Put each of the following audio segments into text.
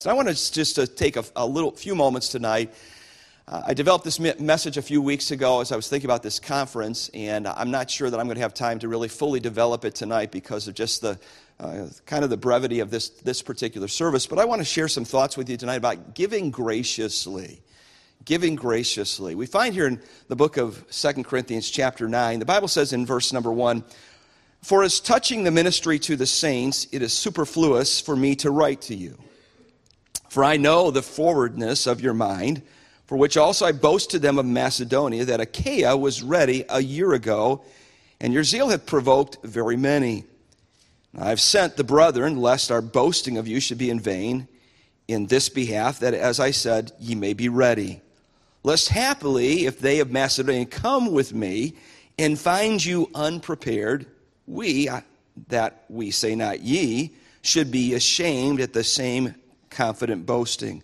So I want to just to take a, a, little few moments tonight. Uh, I developed this message a few weeks ago as I was thinking about this conference, and I'm not sure that I'm going to have time to really fully develop it tonight because of just the uh, kind of the brevity of this, this particular service. But I want to share some thoughts with you tonight about giving graciously. Giving graciously. We find here in the book of Second Corinthians, chapter 9, the Bible says in verse number 1 For as touching the ministry to the saints, it is superfluous for me to write to you for I know the forwardness of your mind, for which also I boast to them of Macedonia, that Achaia was ready a year ago, and your zeal hath provoked very many. I have sent the brethren, lest our boasting of you should be in vain, in this behalf, that as I said, ye may be ready. Lest happily, if they of Macedonia come with me and find you unprepared, we, that we say not ye, should be ashamed at the same confident boasting.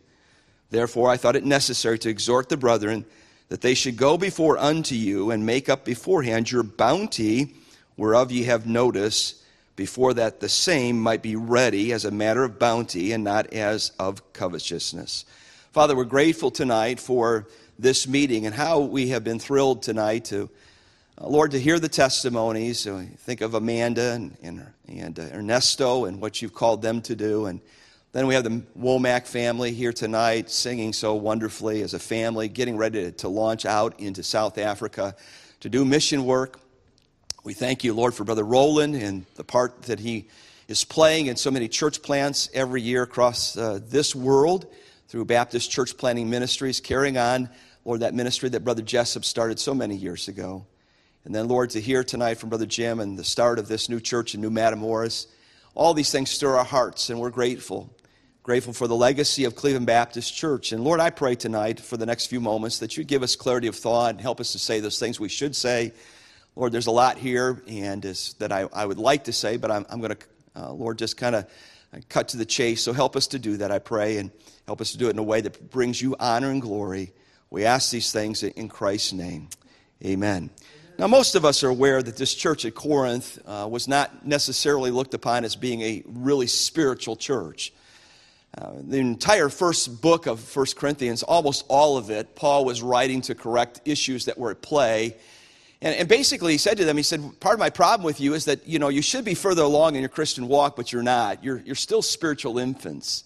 Therefore, I thought it necessary to exhort the brethren that they should go before unto you and make up beforehand your bounty, whereof ye have notice, before that the same might be ready as a matter of bounty and not as of covetousness. Father, we're grateful tonight for this meeting and how we have been thrilled tonight to, uh, Lord, to hear the testimonies. Think of Amanda and, and, Ernesto and what you've called them to do. And then we have the Womack family here tonight singing so wonderfully as a family, getting ready to launch out into South Africa to do mission work. We thank you, Lord, for Brother Roland and the part that he is playing in so many church plants every year across uh, this world through Baptist Church Planting Ministries, carrying on, Lord, that ministry that Brother Jessup started so many years ago. And then, Lord, to hear tonight from Brother Jim and the start of this new church in New Matamoras, all these things stir our hearts, and we're grateful. Grateful for the legacy of Cleveland Baptist Church. And Lord, I pray tonight for the next few moments that you give us clarity of thought and help us to say those things we should say. Lord, there's a lot here and that I, I would like to say, but I'm, I'm going to, uh, Lord, just kind of cut to the chase. So help us to do that, I pray, and help us to do it in a way that brings you honor and glory. We ask these things in Christ's name. Amen. Now, most of us are aware that this church at Corinth uh, was not necessarily looked upon as being a really spiritual church. Uh, the entire first book of First Corinthians, almost all of it, Paul was writing to correct issues that were at play. And, and, basically, he said to them, he said, part of my problem with you is that, you know, you should be further along in your Christian walk, but you're not. You're, you're still spiritual infants.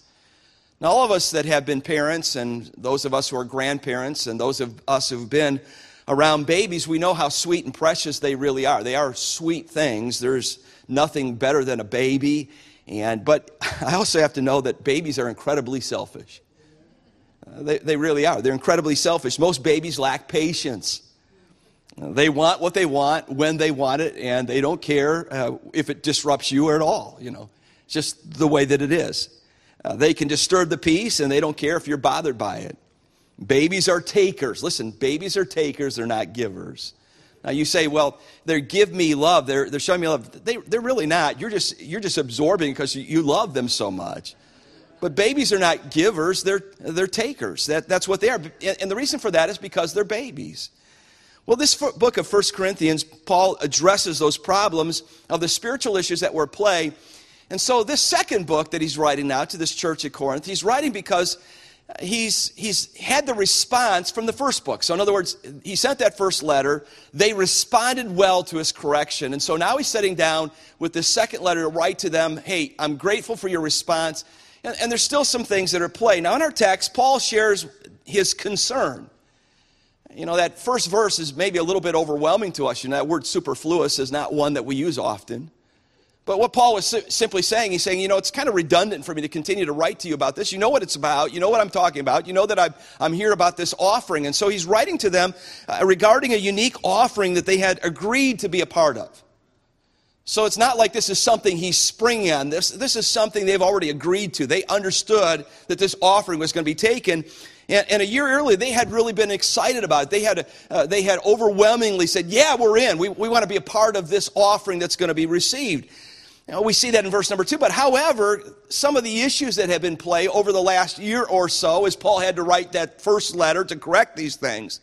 Now, all of us that have been parents, and those of us who are grandparents, and those of us who've been around babies, we know how sweet and precious they really are. They are sweet things. There's nothing better than a baby. And, but I also have to know that babies are incredibly selfish. Uh, they, they really are. They're incredibly selfish. Most babies lack patience. Uh, they want what they want when they want it, and they don't care uh, if it disrupts you at all. You know, it's just the way that it is. Uh, they can disturb the peace, and they don't care if you're bothered by it. Babies are takers. Listen, babies are takers, they're not givers. Now you say, well, they're give me love. They're, they're showing me love. They, they're really not. You're just, you're just absorbing because you love them so much. But babies are not givers, they're, they're takers. That, that's what they are. And the reason for that is because they're babies. Well, this book of First Corinthians, Paul addresses those problems of the spiritual issues that were at play. And so, this second book that he's writing now to this church at Corinth, he's writing because he's, he's had the response from the first book. So, in other words, he sent that first letter. They responded well to his correction. And so now he's sitting down with this second letter to write to them Hey, I'm grateful for your response. And, and there's still some things that are at play. Now, in our text, Paul shares his concern. You know, that first verse is maybe a little bit overwhelming to us. You know, that word superfluous is not one that we use often. But what Paul was simply saying, he's saying, you know, it's kind of redundant for me to continue to write to you about this. You know what it's about. You know what I'm talking about. You know that I'm, here about this offering. And so he's writing to them uh, regarding a unique offering that they had agreed to be a part of. So it's not like this is something he's springing on. This, this is something they've already agreed to. They understood that this offering was going to be taken. And, and, a year earlier, they had really been excited about it. They had, uh, they had overwhelmingly said, Yeah, we're in. We, we want to be a part of this offering that's going to be received. You know, we see that in verse number two. But however, some of the issues that have been play over the last year or so, as Paul had to write that first letter to correct these things,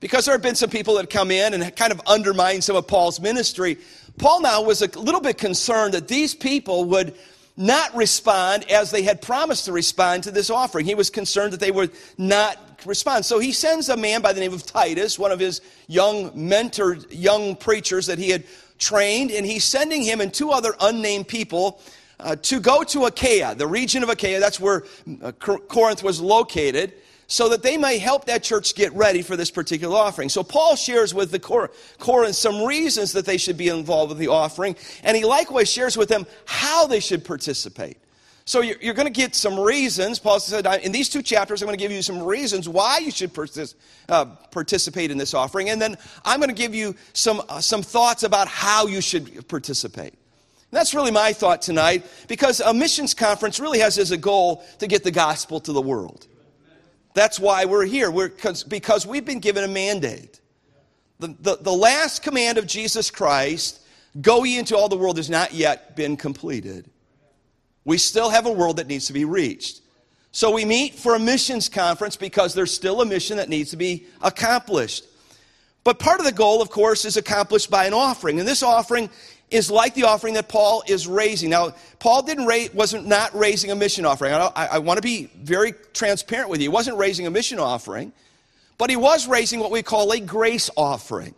because there have been some people that come in and kind of undermine some of Paul's ministry, Paul now was a little bit concerned that these people would not respond as they had promised to respond to this offering. He was concerned that they would not respond. So he sends a man by the name of Titus, one of his young mentored young preachers that he had trained, and he's sending him and two other unnamed people uh, to go to Achaia, the region of Achaia. That's where uh, Corinth was located so that they may help that church get ready for this particular offering. So Paul shares with the Cor- Corinth some reasons that they should be involved with the offering, and he likewise shares with them how they should participate. So you're, you're going to get some reasons. Paul said, in these two chapters, I'm going to give you some reasons why you should uh, participate in this offering, and then I'm going to give you some, uh, some thoughts about how you should participate. That's really my thought tonight because a missions conference really has as a goal to get the gospel to the world. That's why we're here, we're, because we've been given a mandate. The, the, the last command of Jesus Christ, go ye into all the world, has not yet been completed. We still have a world that needs to be reached. So we meet for a missions conference because there's still a mission that needs to be accomplished. But part of the goal, of course, is accomplished by an offering. And this offering is like the offering that Paul is raising. Now, Paul didn't raise, wasn't not raising a mission offering. I, I, I want to be very transparent with you. He wasn't raising a mission offering, but he was raising what we call a grace offering.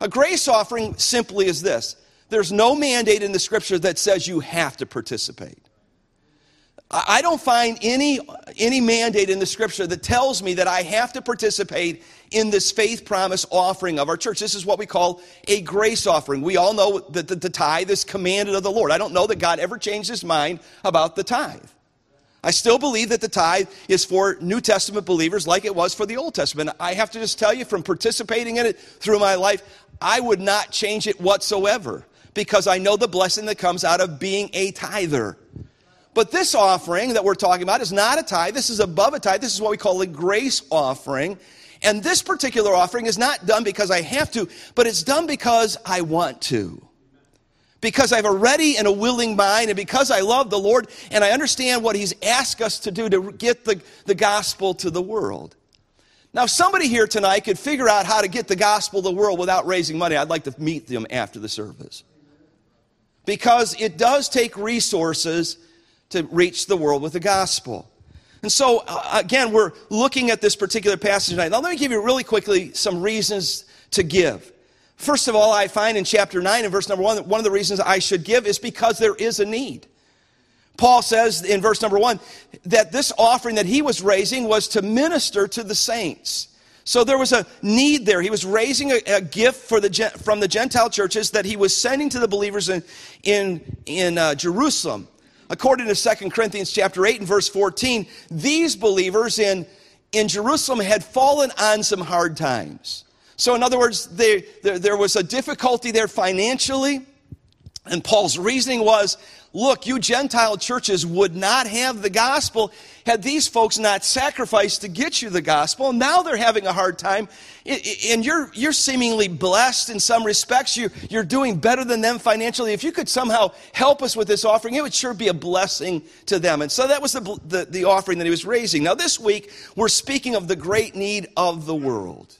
A grace offering simply is this there's no mandate in the scripture that says you have to participate. I don't find any, any mandate in the scripture that tells me that I have to participate in this faith promise offering of our church. This is what we call a grace offering. We all know that the, the tithe is commanded of the Lord. I don't know that God ever changed his mind about the tithe. I still believe that the tithe is for New Testament believers like it was for the Old Testament. I have to just tell you from participating in it through my life, I would not change it whatsoever because I know the blessing that comes out of being a tither. But this offering that we're talking about is not a tithe. This is above a tithe. This is what we call a grace offering. And this particular offering is not done because I have to, but it's done because I want to. Because I have a ready and a willing mind, and because I love the Lord and I understand what He's asked us to do to get the, the gospel to the world. Now, if somebody here tonight could figure out how to get the gospel to the world without raising money. I'd like to meet them after the service. Because it does take resources to reach the world with the gospel. And so, uh, again, we're looking at this particular passage tonight. Now, let me give you really quickly some reasons to give. First of all, I find in chapter 9 and verse number 1 that one of the reasons I should give is because there is a need. Paul says in verse number 1 that this offering that he was raising was to minister to the saints. So there was a need there. He was raising a, a gift for the, from the Gentile churches that he was sending to the believers in, in, in uh, Jerusalem according to 2 Corinthians chapter 8 and verse 14, these believers in, in Jerusalem had fallen on some hard times. So, in other words, they, there, there was a difficulty there financially. And Paul's reasoning was look, you Gentile churches would not have the gospel had these folks not sacrificed to get you the gospel. Now they're having a hard time. And you're, you're seemingly blessed in some respects. You, you're doing better than them financially. If you could somehow help us with this offering, it would sure be a blessing to them. And so that was the, the, the offering that he was raising. Now, this week, we're speaking of the great need of the world.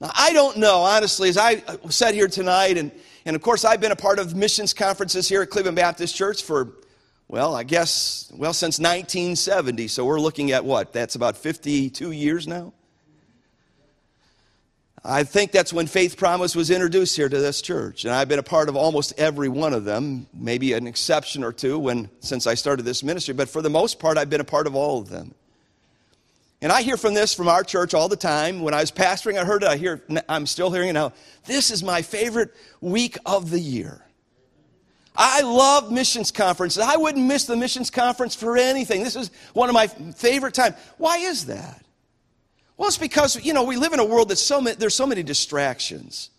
Now, I don't know, honestly, as I uh, sat here tonight and and of course, I've been a part of missions conferences here at Cleveland Baptist Church for, well, I guess, well, since 1970. So we're looking at what? That's about 52 years now? I think that's when Faith Promise was introduced here to this church. And I've been a part of almost every one of them, maybe an exception or two when, since I started this ministry. But for the most part, I've been a part of all of them. And I hear from this from our church all the time. When I was pastoring, I heard it. I hear, I'm still hearing it now. This is my favorite week of the year. I love missions conferences. I wouldn't miss the missions conference for anything. This is one of my favorite times. Why is that? Well, it's because, you know, we live in a world that's so many, there's so many distractions.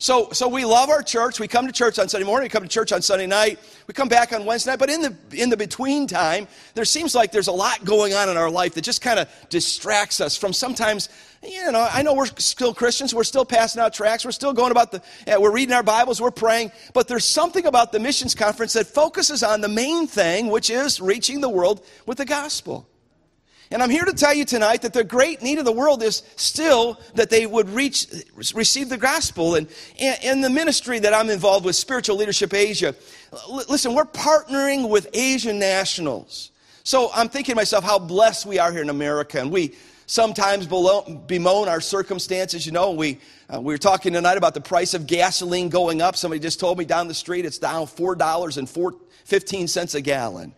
So, so we love our church. We come to church on Sunday morning. We come to church on Sunday night. We come back on Wednesday night. But in the, in the between time, there seems like there's a lot going on in our life that just kind of distracts us from sometimes, you know, I know we're still Christians. We're still passing out tracts. We're still going about the, we're reading our Bibles. We're praying. But there's something about the missions conference that focuses on the main thing, which is reaching the world with the gospel. And I'm here to tell you tonight that the great need of the world is still that they would reach, receive the gospel. And in the ministry that I'm involved with, Spiritual Leadership Asia, listen, we're partnering with Asian nationals. So I'm thinking to myself how blessed we are here in America. And we sometimes bemoan our circumstances. You know, we, uh, we were talking tonight about the price of gasoline going up. Somebody just told me down the street it's down $4.15 a gallon.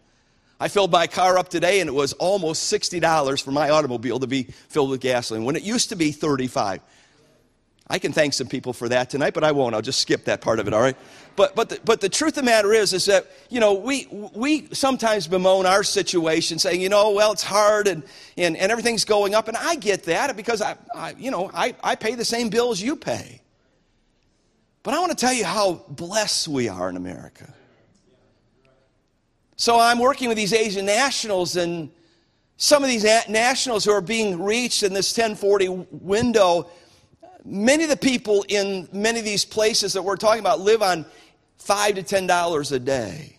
I filled my car up today and it was almost $60 for my automobile to be filled with gasoline when it used to be 35. I can thank some people for that tonight, but I won't. I'll just skip that part of it, all right? But, but, the, but the truth of the matter is, is that, you know, we, we sometimes bemoan our situation saying, you know, well, it's hard and, and, and everything's going up. And I get that because, I, I you know, I, I pay the same bills you pay. But I want to tell you how blessed we are in America. So I'm working with these Asian nationals, and some of these nationals who are being reached in this 1040 window, many of the people in many of these places that we're talking about live on five to ten dollars a day.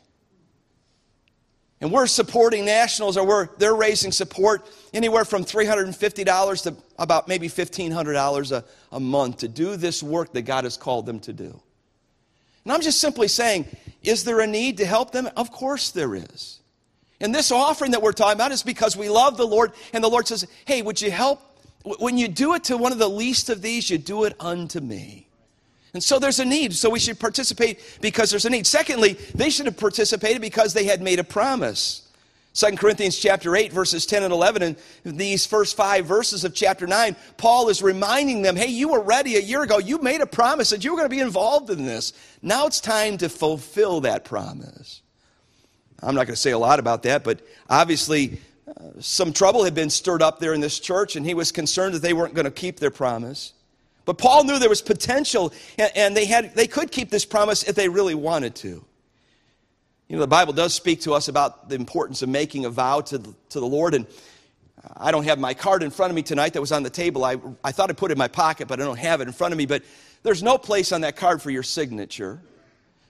And we're supporting nationals, or we're, they're raising support anywhere from $350 to about maybe $1,500 a, a month to do this work that God has called them to do. And I'm just simply saying, is there a need to help them? Of course there is. And this offering that we're talking about is because we love the Lord, and the Lord says, Hey, would you help? When you do it to one of the least of these, you do it unto me. And so there's a need. So we should participate because there's a need. Secondly, they should have participated because they had made a promise. 2 Corinthians chapter 8, verses 10 and 11, and these first five verses of chapter 9, Paul is reminding them, hey, you were ready a year ago. You made a promise that you were going to be involved in this. Now it's time to fulfill that promise. I'm not going to say a lot about that, but obviously uh, some trouble had been stirred up there in this church, and he was concerned that they weren't going to keep their promise. But Paul knew there was potential, and, and they, had, they could keep this promise if they really wanted to. You know, the Bible does speak to us about the importance of making a vow to the, to the Lord. And uh, I don't have my card in front of me tonight that was on the table. I, I thought I put it in my pocket, but I don't have it in front of me. But there's no place on that card for your signature.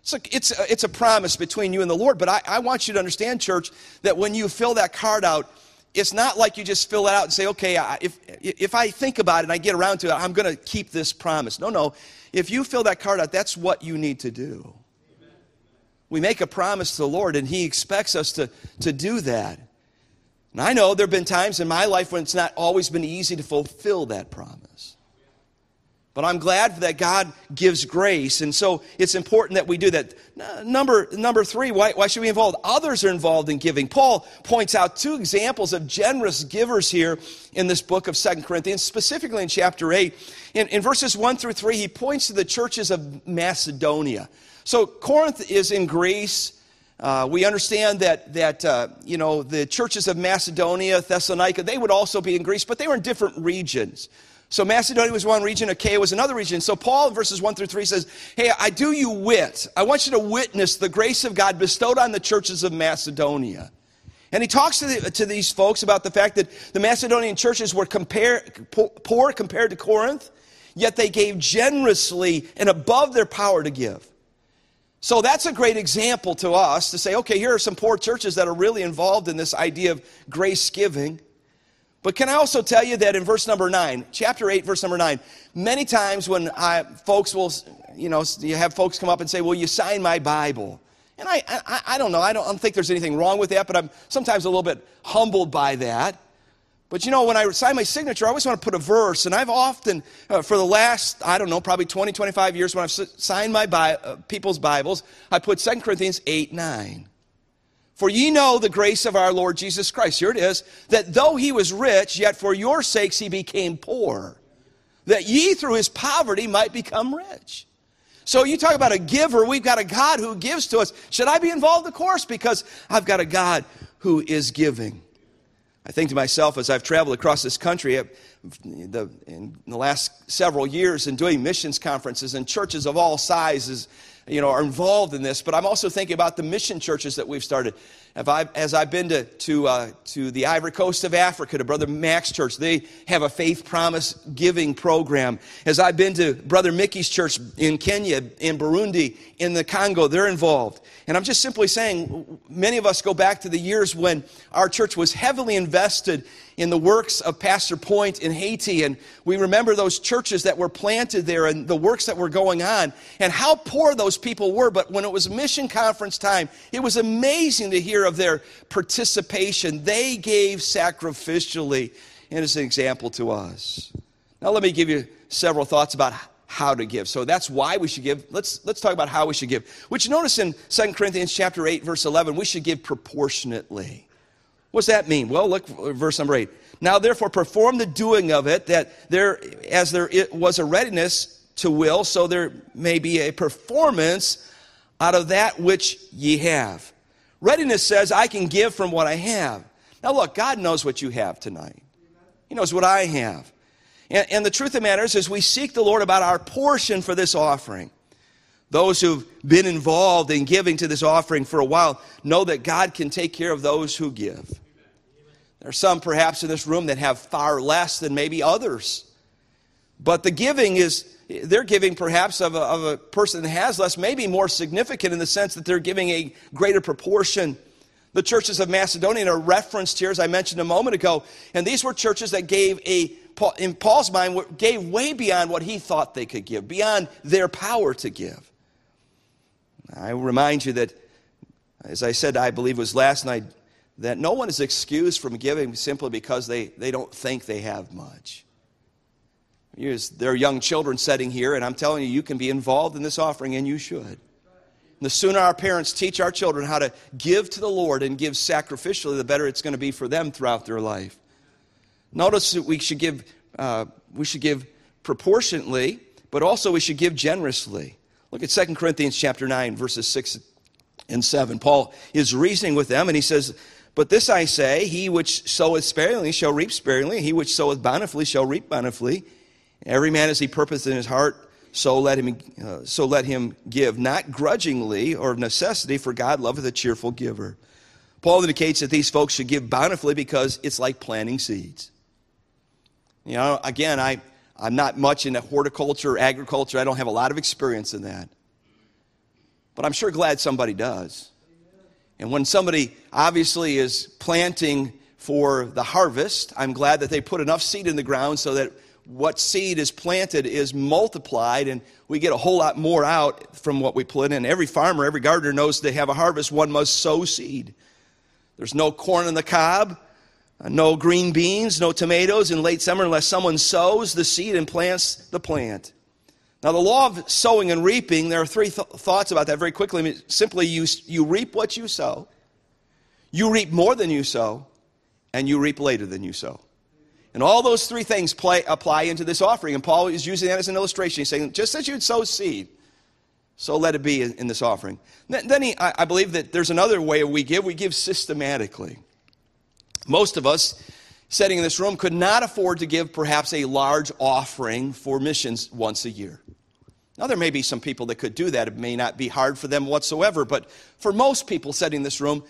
It's a, it's a, it's a promise between you and the Lord. But I, I want you to understand, church, that when you fill that card out, it's not like you just fill it out and say, okay, if, if I think about it and I get around to it, I'm going to keep this promise. No, no. If you fill that card out, that's what you need to do we make a promise to the Lord, and He expects us to, to do that. And I know there have been times in my life when it's not always been easy to fulfill that promise. But I'm glad that God gives grace, and so it's important that we do that. Number, number three, why, why should we involve? Others are involved in giving. Paul points out two examples of generous givers here in this book of Second Corinthians, specifically in chapter 8. In, in verses 1 through 3, he points to the churches of Macedonia. So Corinth is in Greece. Uh, we understand that, that uh, you know, the churches of Macedonia, Thessalonica, they would also be in Greece, but they were in different regions. So Macedonia was one region, Achaia was another region. So Paul verses 1 through 3 says, Hey, I do you wit. I want you to witness the grace of God bestowed on the churches of Macedonia. And he talks to, the, to these folks about the fact that the Macedonian churches were compare, poor compared to Corinth, yet they gave generously and above their power to give. So that's a great example to us to say, okay, here are some poor churches that are really involved in this idea of grace giving. But can I also tell you that in verse number nine, chapter 8, verse number nine, many times when I, folks will, you know, you have folks come up and say, Will you sign my Bible? And I, I, I don't know, I don't, I don't think there's anything wrong with that, but I'm sometimes a little bit humbled by that. But you know, when I sign my signature, I always want to put a verse. And I've often, uh, for the last, I don't know, probably 20, 25 years, when I've signed my Bi- uh, people's Bibles, I put 2 Corinthians 8, 9. For ye know the grace of our Lord Jesus Christ. Here it is. That though he was rich, yet for your sakes he became poor. That ye through his poverty might become rich. So you talk about a giver. We've got a God who gives to us. Should I be involved? Of course, because I've got a God who is giving. I think to myself as I've traveled across this country uh, in the last several years and doing missions conferences and churches of all sizes you know, are involved in this, but I'm also thinking about the mission churches that we've started. I, as I've been to, to, uh, to the Ivory Coast of Africa, to Brother Max Church, they have a faith promise giving program. As I've been to Brother Mickey's church in Kenya, in Burundi, in the Congo, they're involved. And I'm just simply saying, many of us go back to the years when our church was heavily invested in the works of Pastor Point in Haiti. And we remember those churches that were planted there and the works that were going on and how poor those people were. But when it was mission conference time, it was amazing to hear of their participation. They gave sacrificially, and as an example to us. Now, let me give you several thoughts about how to give. So that's why we should give. Let's, let's talk about how we should give. Which notice in 2 Corinthians chapter 8, verse 11, we should give proportionately. What's that mean? Well, look, verse number 8. Now, therefore, perform the doing of it, that there, as there it was a readiness to will, so there may be a performance out of that which ye have. Readiness says, I can give from what I have. Now, look, God knows what you have tonight, He knows what I have. And, and the truth of the matter is, as we seek the Lord about our portion for this offering, those who've been involved in giving to this offering for a while know that God can take care of those who give. There are some perhaps in this room that have far less than maybe others. But the giving is, they're giving perhaps of a, of a person that has less, maybe more significant in the sense that they're giving a greater proportion. The churches of Macedonia are referenced here, as I mentioned a moment ago, and these were churches that gave a in Paul's mind, gave way beyond what he thought they could give, beyond their power to give. I remind you that, as I said, I believe it was last night, that no one is excused from giving simply because they, they don't think they have much. There are young children sitting here, and I'm telling you, you can be involved in this offering, and you should. The sooner our parents teach our children how to give to the Lord and give sacrificially, the better it's going to be for them throughout their life. Notice that we should give, uh, we should give proportionately, but also we should give generously. Look at 2 Corinthians chapter 9, verses 6 and 7. Paul is reasoning with them, and he says, But this I say, he which soweth sparingly shall reap sparingly, he which soweth bountifully shall reap bountifully. Every man as he purposeth in his heart, so let him, uh, so let him give, not grudgingly or of necessity, for God loveth a cheerful giver. Paul indicates that these folks should give bountifully because it's like planting seeds. You know, again, I, I'm not much into horticulture, or agriculture. I don't have a lot of experience in that. But I'm sure glad somebody does. And when somebody obviously is planting for the harvest, I'm glad that they put enough seed in the ground so that what seed is planted is multiplied and we get a whole lot more out from what we put in. Every farmer, every gardener knows to have a harvest, one must sow seed. There's no corn in the cob. Uh, no green beans, no tomatoes in late summer unless someone sows the seed and plants the plant. Now, the law of sowing and reaping, there are three th- thoughts about that very quickly. I mean, simply, you, you reap what you sow, you reap more than you sow, and you reap later than you sow. And all those three things play, apply into this offering. And Paul is using that as an illustration. He's saying, just as you'd sow seed, so let it be in, in this offering. Then, then he, I, I believe that there's another way we give. We give systematically. Most of us sitting in this room could not afford to give perhaps a large offering for missions once a year. Now, there may be some people that could do that. It may not be hard for them whatsoever, but for most people sitting in this room,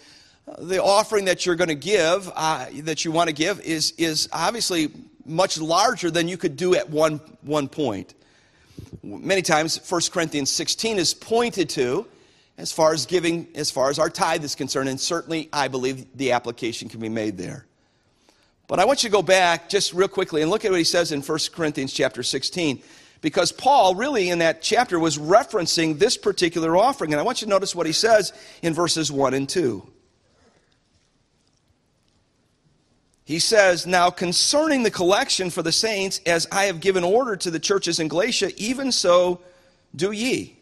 uh, the offering that you're going to give, uh, that you want to give, is, is obviously much larger than you could do at one, one point. Many times, 1 Corinthians 16 is pointed to as far as giving, as far as our tithe is concerned, and certainly I believe the application can be made there. But I want you to go back just real quickly and look at what he says in 1 Corinthians chapter 16. Because Paul, really, in that chapter, was referencing this particular offering. And I want you to notice what he says in verses 1 and 2. He says, Now concerning the collection for the saints, as I have given order to the churches in Galatia, even so do ye.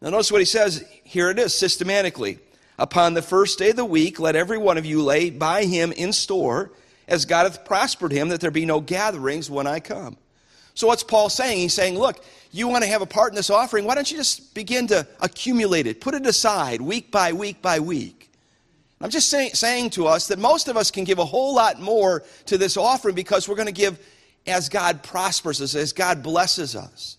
Now, notice what he says. Here it is systematically. Upon the first day of the week, let every one of you lay by him in store, as God hath prospered him, that there be no gatherings when I come. So, what's Paul saying? He's saying, Look, you want to have a part in this offering, why don't you just begin to accumulate it, put it aside week by week by week? I'm just say, saying to us that most of us can give a whole lot more to this offering because we're going to give as God prospers us, as God blesses us.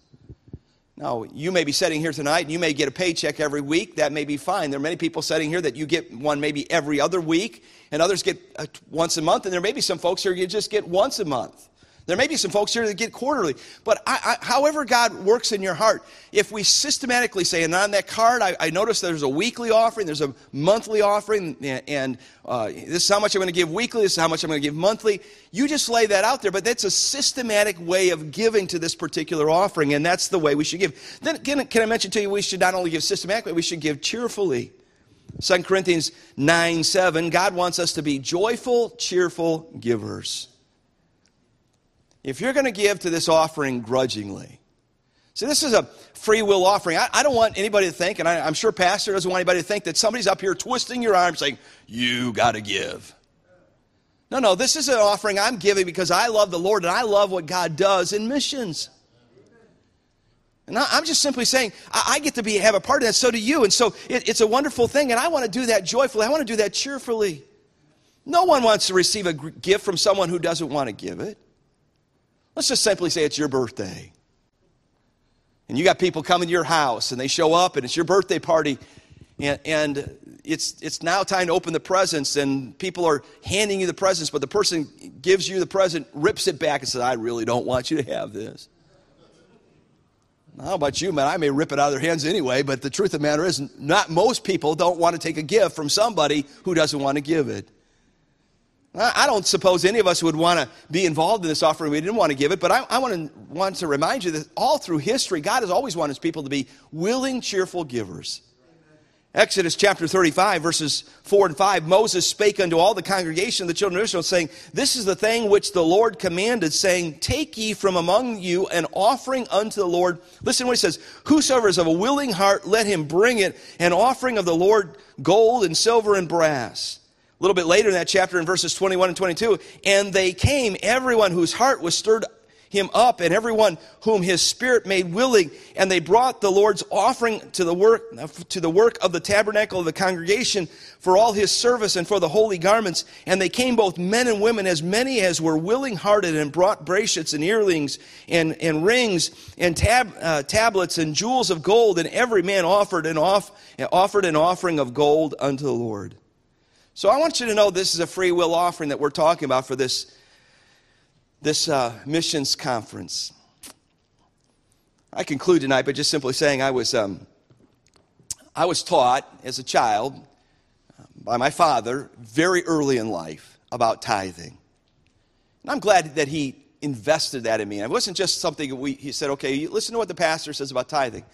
Now, you may be sitting here tonight and you may get a paycheck every week. That may be fine. There are many people sitting here that you get one maybe every other week, and others get once a month, and there may be some folks here you just get once a month. There may be some folks here that get quarterly. But I, I, however God works in your heart, if we systematically say, and on that card, I, I notice there's a weekly offering, there's a monthly offering, and uh, this is how much I'm going to give weekly, this is how much I'm going to give monthly. You just lay that out there, but that's a systematic way of giving to this particular offering, and that's the way we should give. Then, can, can I mention to you, we should not only give systematically, we should give cheerfully. 2 Corinthians 9 7, God wants us to be joyful, cheerful givers if you're going to give to this offering grudgingly, see, this is a free will offering. I, I don't want anybody to think, and I, I'm sure Pastor doesn't want anybody to think that somebody's up here twisting your arm saying, You got to give. No, no, this is an offering I'm giving because I love the Lord and I love what God does in missions. And I'm just simply saying, I get to be have a part of that, so do you. And so it, it's a wonderful thing, and I want to do that joyfully. I want to do that cheerfully. No one wants to receive a gift from someone who doesn't want to give it. Let's just simply say it's your birthday. And you got people coming to your house and they show up and it's your birthday party and, and it's, it's now time to open the presents and people are handing you the presents, but the person gives you the present, rips it back and says, I really don't want you to have this. How about you, man? I may rip it out of their hands anyway, but the truth of the matter is, not most people don't want to take a gift from somebody who doesn't want to give it. I don't suppose any of us would want to be involved in this offering. We didn't want to give it, but I, I want, to, want to remind you that all through history, God has always wanted his people to be willing, cheerful givers. Exodus chapter 35, verses 4 and 5 Moses spake unto all the congregation of the children of Israel, saying, This is the thing which the Lord commanded, saying, Take ye from among you an offering unto the Lord. Listen what he says Whosoever is of a willing heart, let him bring it, an offering of the Lord, gold and silver and brass. A little bit later in that chapter, in verses 21 and 22, and they came, everyone whose heart was stirred him up, and everyone whom his spirit made willing, and they brought the Lord's offering to the work to the work of the tabernacle of the congregation for all his service and for the holy garments. And they came both men and women, as many as were willing hearted, and brought bracelets and earrings and, and rings and tab, uh, tablets and jewels of gold, and every man offered an off, offered an offering of gold unto the Lord. So I want you to know this is a free will offering that we're talking about for this, this uh, missions conference. I conclude tonight by just simply saying I was, um, I was taught as a child by my father very early in life about tithing. And I'm glad that he invested that in me. It wasn't just something we, he said, okay, listen to what the pastor says about tithing.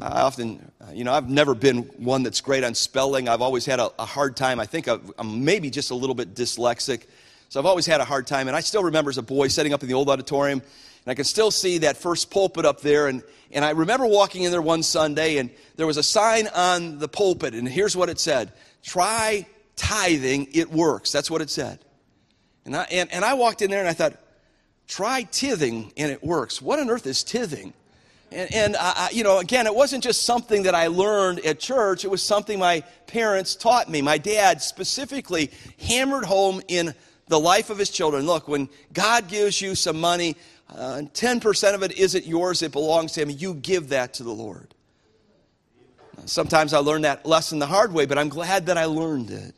I often, uh, you know, I've never been one that's great on spelling. I've always had a, a hard time. I think i am maybe just a little bit dyslexic. So I've always had a hard time. And I still remember as a boy setting up in the old auditorium, and I can still see that first pulpit up there. And, and I remember walking in there one Sunday, and there was a sign on the pulpit, and here's what it said Try tithing, it works. That's what it said. And I, and, and I walked in there and I thought, Try tithing, and it works. What on earth is tithing? And, and I, you know, again, it wasn't just something that I learned at church, it was something my parents taught me. My dad specifically hammered home in the life of his children look, when God gives you some money, uh, 10% of it isn't yours, it belongs to Him. You give that to the Lord. Sometimes I learned that lesson the hard way, but I'm glad that I learned it.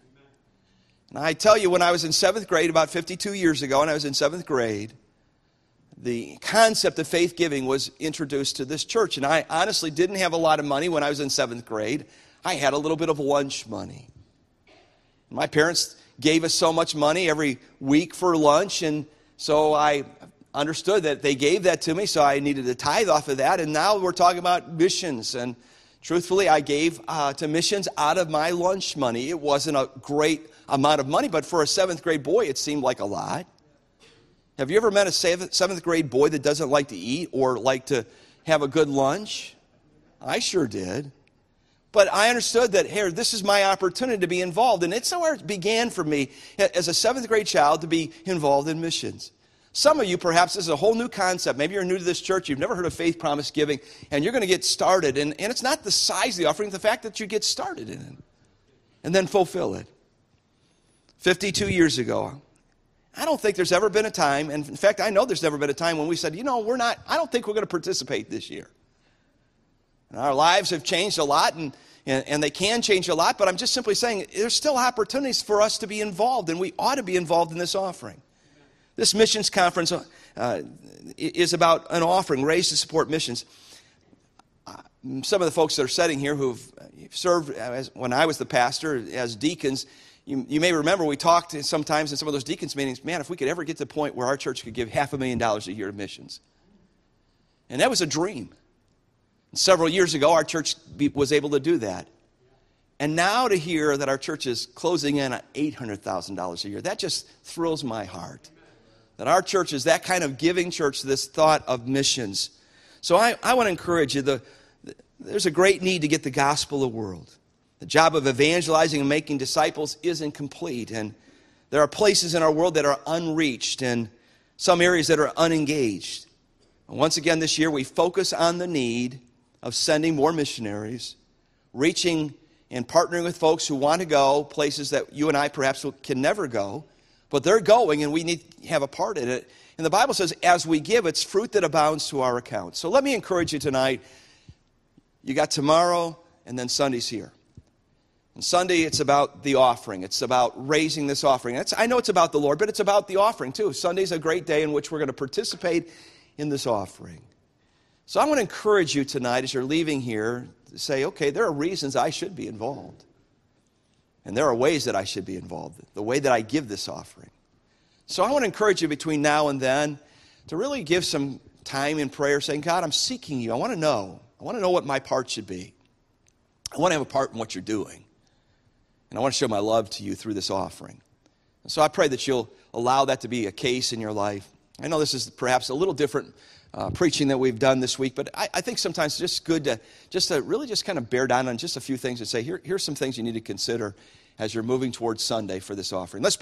And I tell you, when I was in seventh grade, about 52 years ago, and I was in seventh grade, the concept of faith giving was introduced to this church. And I honestly didn't have a lot of money when I was in seventh grade. I had a little bit of lunch money. My parents gave us so much money every week for lunch, and so I understood that they gave that to me, so I needed to tithe off of that. And now we're talking about missions. And truthfully, I gave uh, to missions out of my lunch money. It wasn't a great amount of money, but for a seventh grade boy, it seemed like a lot. Have you ever met a seventh grade boy that doesn't like to eat or like to have a good lunch? I sure did. But I understood that, here, this is my opportunity to be involved. And it's where it er, began for me as a seventh grade child to be involved in missions. Some of you, perhaps, this is a whole new concept. Maybe you're new to this church, you've never heard of faith promise giving, and you're going to get started. And, and it's not the size of the offering, it's the fact that you get started in it and then fulfill it. 52 years ago, I don't think there's ever been a time, and in fact, I know there's never been a time when we said, you know, we're not, I don't think we're going to participate this year. And our lives have changed a lot, and, and, and they can change a lot, but I'm just simply saying there's still opportunities for us to be involved, and we ought to be involved in this offering. This missions conference uh, is about an offering raised to support missions. Uh, some of the folks that are sitting here who've served as, when I was the pastor as deacons, you, you, may remember we talked sometimes in some of those deacons meetings, man, if we could ever get to the point where our church could give half a million dollars a year to missions. And that was a dream. And several years ago, our church was able to do that. And now to hear that our church is closing in on $800,000 a year, that just thrills my heart. That our church is that kind of giving church, this thought of missions. So I, I want to encourage you. The, the, there's a great need to get the gospel of the world. The job of evangelizing and making disciples isn't complete. And there are places in our world that are unreached and some areas that are unengaged. And once again, this year, we focus on the need of sending more missionaries, reaching and partnering with folks who want to go places that you and I perhaps can never go, but they're going and we need to have a part in it. And the Bible says, as we give, it's fruit that abounds to our account. So let me encourage you tonight. You got tomorrow, and then Sunday's here. And Sunday, it's about the offering. It's about raising this offering. I know it's about the Lord, but it's about the offering too. Sunday's a great day in which we're going to participate in this offering. So I want to encourage you tonight as you're leaving here to say, okay, there are reasons I should be involved. And there are ways that I should be involved, the way that I give this offering. So I want to encourage you between now and then to really give some time in prayer saying, God, I'm seeking you. I want to know. I want to know what my part should be. I want to have a part in what you're doing. And I want to show my love to you through this offering. And so I pray that you'll allow that to be a case in your life. I know this is perhaps a little different uh, preaching that we've done this week, but I, I, think sometimes it's just good to just to really just kind of bear down on just a few things and say, here, here's some things you need to consider as you're moving towards Sunday for this offering. Let's